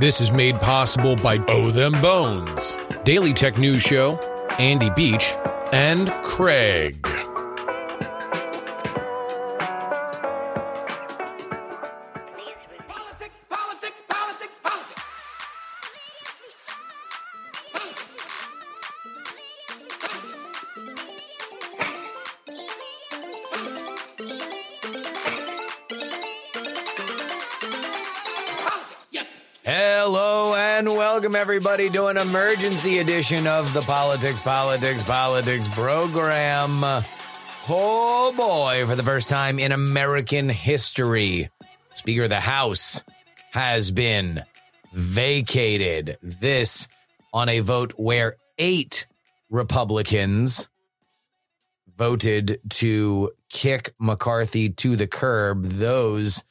This is made possible by Oh Them Bones, Daily Tech News Show, Andy Beach, and Craig. Hello and welcome everybody to an emergency edition of the Politics, Politics, Politics program. Oh boy, for the first time in American history, Speaker of the House has been vacated. This on a vote where eight Republicans voted to kick McCarthy to the curb. Those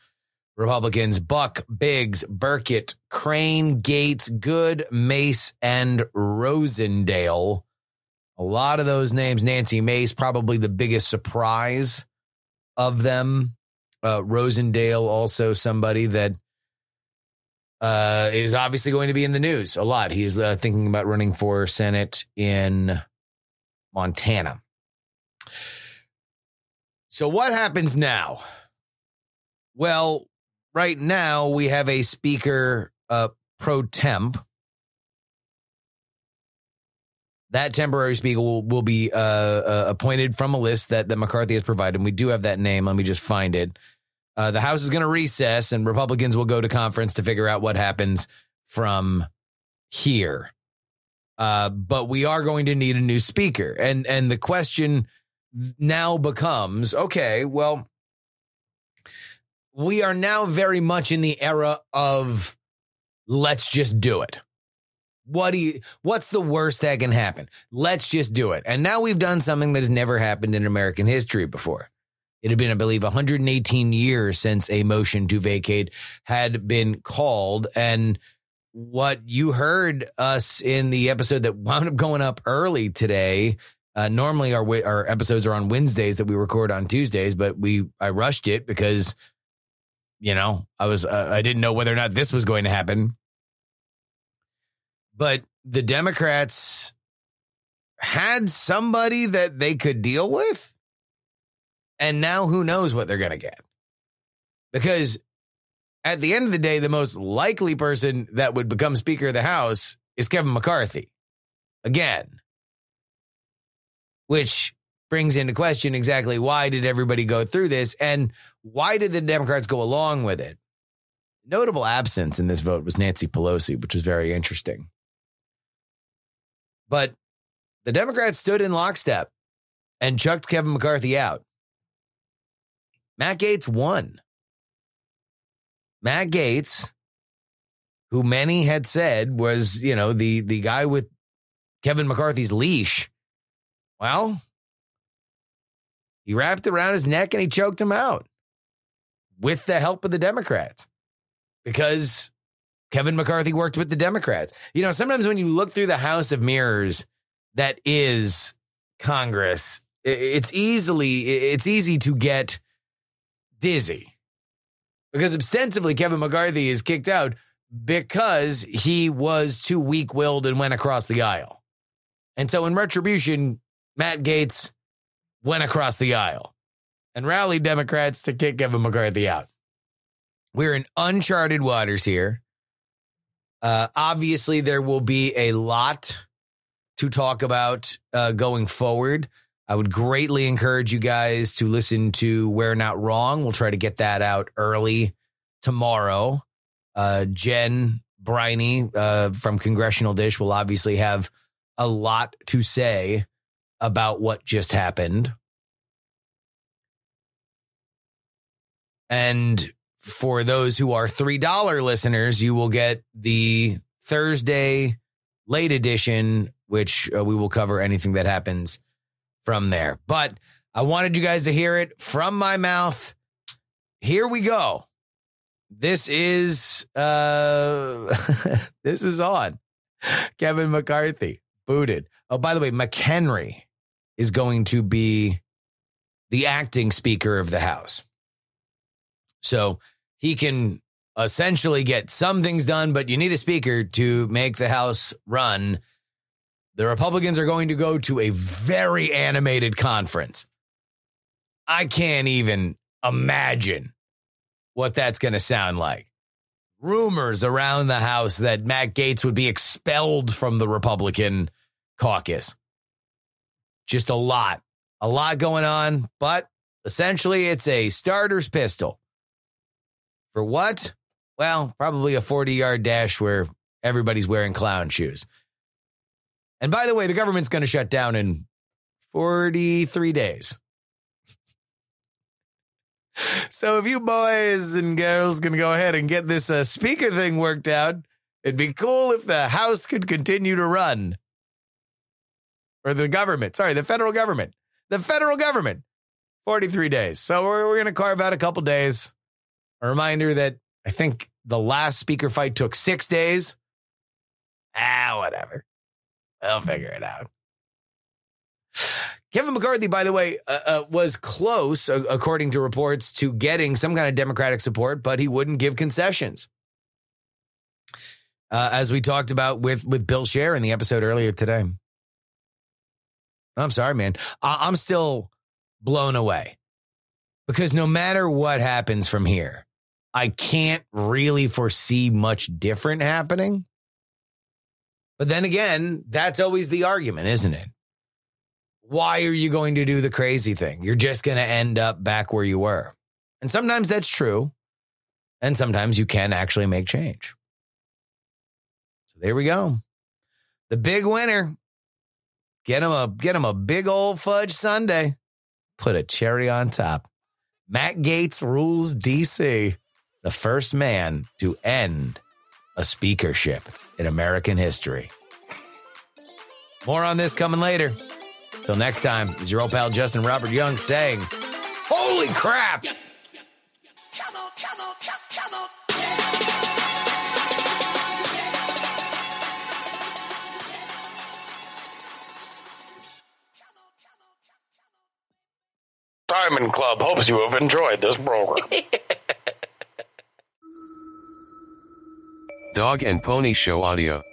Republicans Buck, Biggs, Burchett, Crane, Gaetz, Good, Mace, and Rosendale. A lot of those names, Nancy Mace, probably the biggest surprise of them. Uh, Rosendale, also somebody that uh, is obviously going to be in the news a lot. He's uh, thinking about running for Senate in Montana. So, what happens now? Well, right now we have a speaker uh, pro temp. That temporary speaker will, will be uh, uh, appointed from a list that, that McCarthy has provided. And We do have that name. Let me just find it. Uh, the House is going to recess, and Republicans will go to conference to figure out what happens from here. Uh, but we are going to need a new speaker, and and the question now becomes: Okay, well, we are now very much in the era of let's just do it. What do you, what's the worst that can happen? Let's just do it. And now we've done something that has never happened in American history before. It had been, I believe, 118 years since a motion to vacate had been called. And what you heard us in the episode that wound up going up early today. Uh, normally our our episodes are on Wednesdays that we record on Tuesdays, but we I rushed it because you know I was uh, I didn't know whether or not this was going to happen. But the Democrats had somebody that they could deal with, and now who knows what they're going to get? Because at the end of the day, the most likely person that would become Speaker of the House is Kevin McCarthy. Again. Which brings into question exactly why did everybody go through this and why did the Democrats go along with it? Notable absence in this vote was Nancy Pelosi, which was very interesting. But the Democrats stood in lockstep and chucked Kevin McCarthy out. Matt Gaetz won. Matt Gaetz, who many had said was, you know, the the guy with Kevin McCarthy's leash. Well, he wrapped around his neck and he choked him out with the help of the Democrats because Kevin McCarthy worked with the Democrats. You know, sometimes when you look through the house of mirrors that is Congress, it's easily it's easy to get dizzy because ostensibly Kevin McCarthy is kicked out because he was too weak willed and went across the aisle. And so in retribution, Matt Gaetz went across the aisle and rally Democrats to kick Kevin McCarthy out. We're in uncharted waters here. Uh, obviously, there will be a lot to talk about uh, going forward. I would greatly encourage you guys to listen to We're Not Wrong. We'll try to get that out early tomorrow. Uh, Jen Briney uh, from Congressional Dish will obviously have a lot to say about what just happened. And for those who are $3 listeners, you will get the Thursday late edition, which uh, we will cover anything that happens from there. But I wanted you guys to hear it from my mouth. Here we go. This is uh this is on. Kevin McCarthy booted. Oh, by the way, McHenry is going to be the acting speaker of the House. So he can essentially get some things done, but you need a speaker to make the House run. The Republicans are going to go to a very animated conference. I can't even imagine what that's going to sound like. Rumors around the House that Matt Gaetz would be expelled from the Republican caucus. Just a lot, a lot going on, but essentially it's a starter's pistol. For what? Well, probably a 40 yard dash where everybody's wearing clown shoes. And by the way, the government's going to shut down in 43 days. So if you boys and girls can go ahead and get this uh, speaker thing worked out, it'd be cool if the House could continue to run. Or the government, sorry, the federal government. The federal government. 43 days. So we're, we're going to carve out a couple days. A reminder that I think the last speaker fight took six days. Ah, whatever. I'll figure it out. Kevin McCarthy, by the way, uh, uh, was close, uh, according to reports, to getting some kind of Democratic support, but he wouldn't give concessions. Uh, as we talked about with with Bill Scher in the episode earlier today. I'm sorry, man. I- I'm still blown away because no matter what happens from here, I can't really foresee much different happening. But then again, that's always the argument, isn't it? Why are you going to do the crazy thing? You're just going to end up back where you were. And sometimes that's true. And sometimes you can actually make change. So there we go. The big winner. Get him a get him a big old fudge sundae. Put a cherry on top. Matt Gaetz rules DC, the first man to end a speakership in American history. More on this coming later. Till next time, is your old pal Justin Robert Young saying, Holy crap! Channel, channel, ch- channel. Diamond Club hopes you have enjoyed this program. Dog and Pony Show Audio.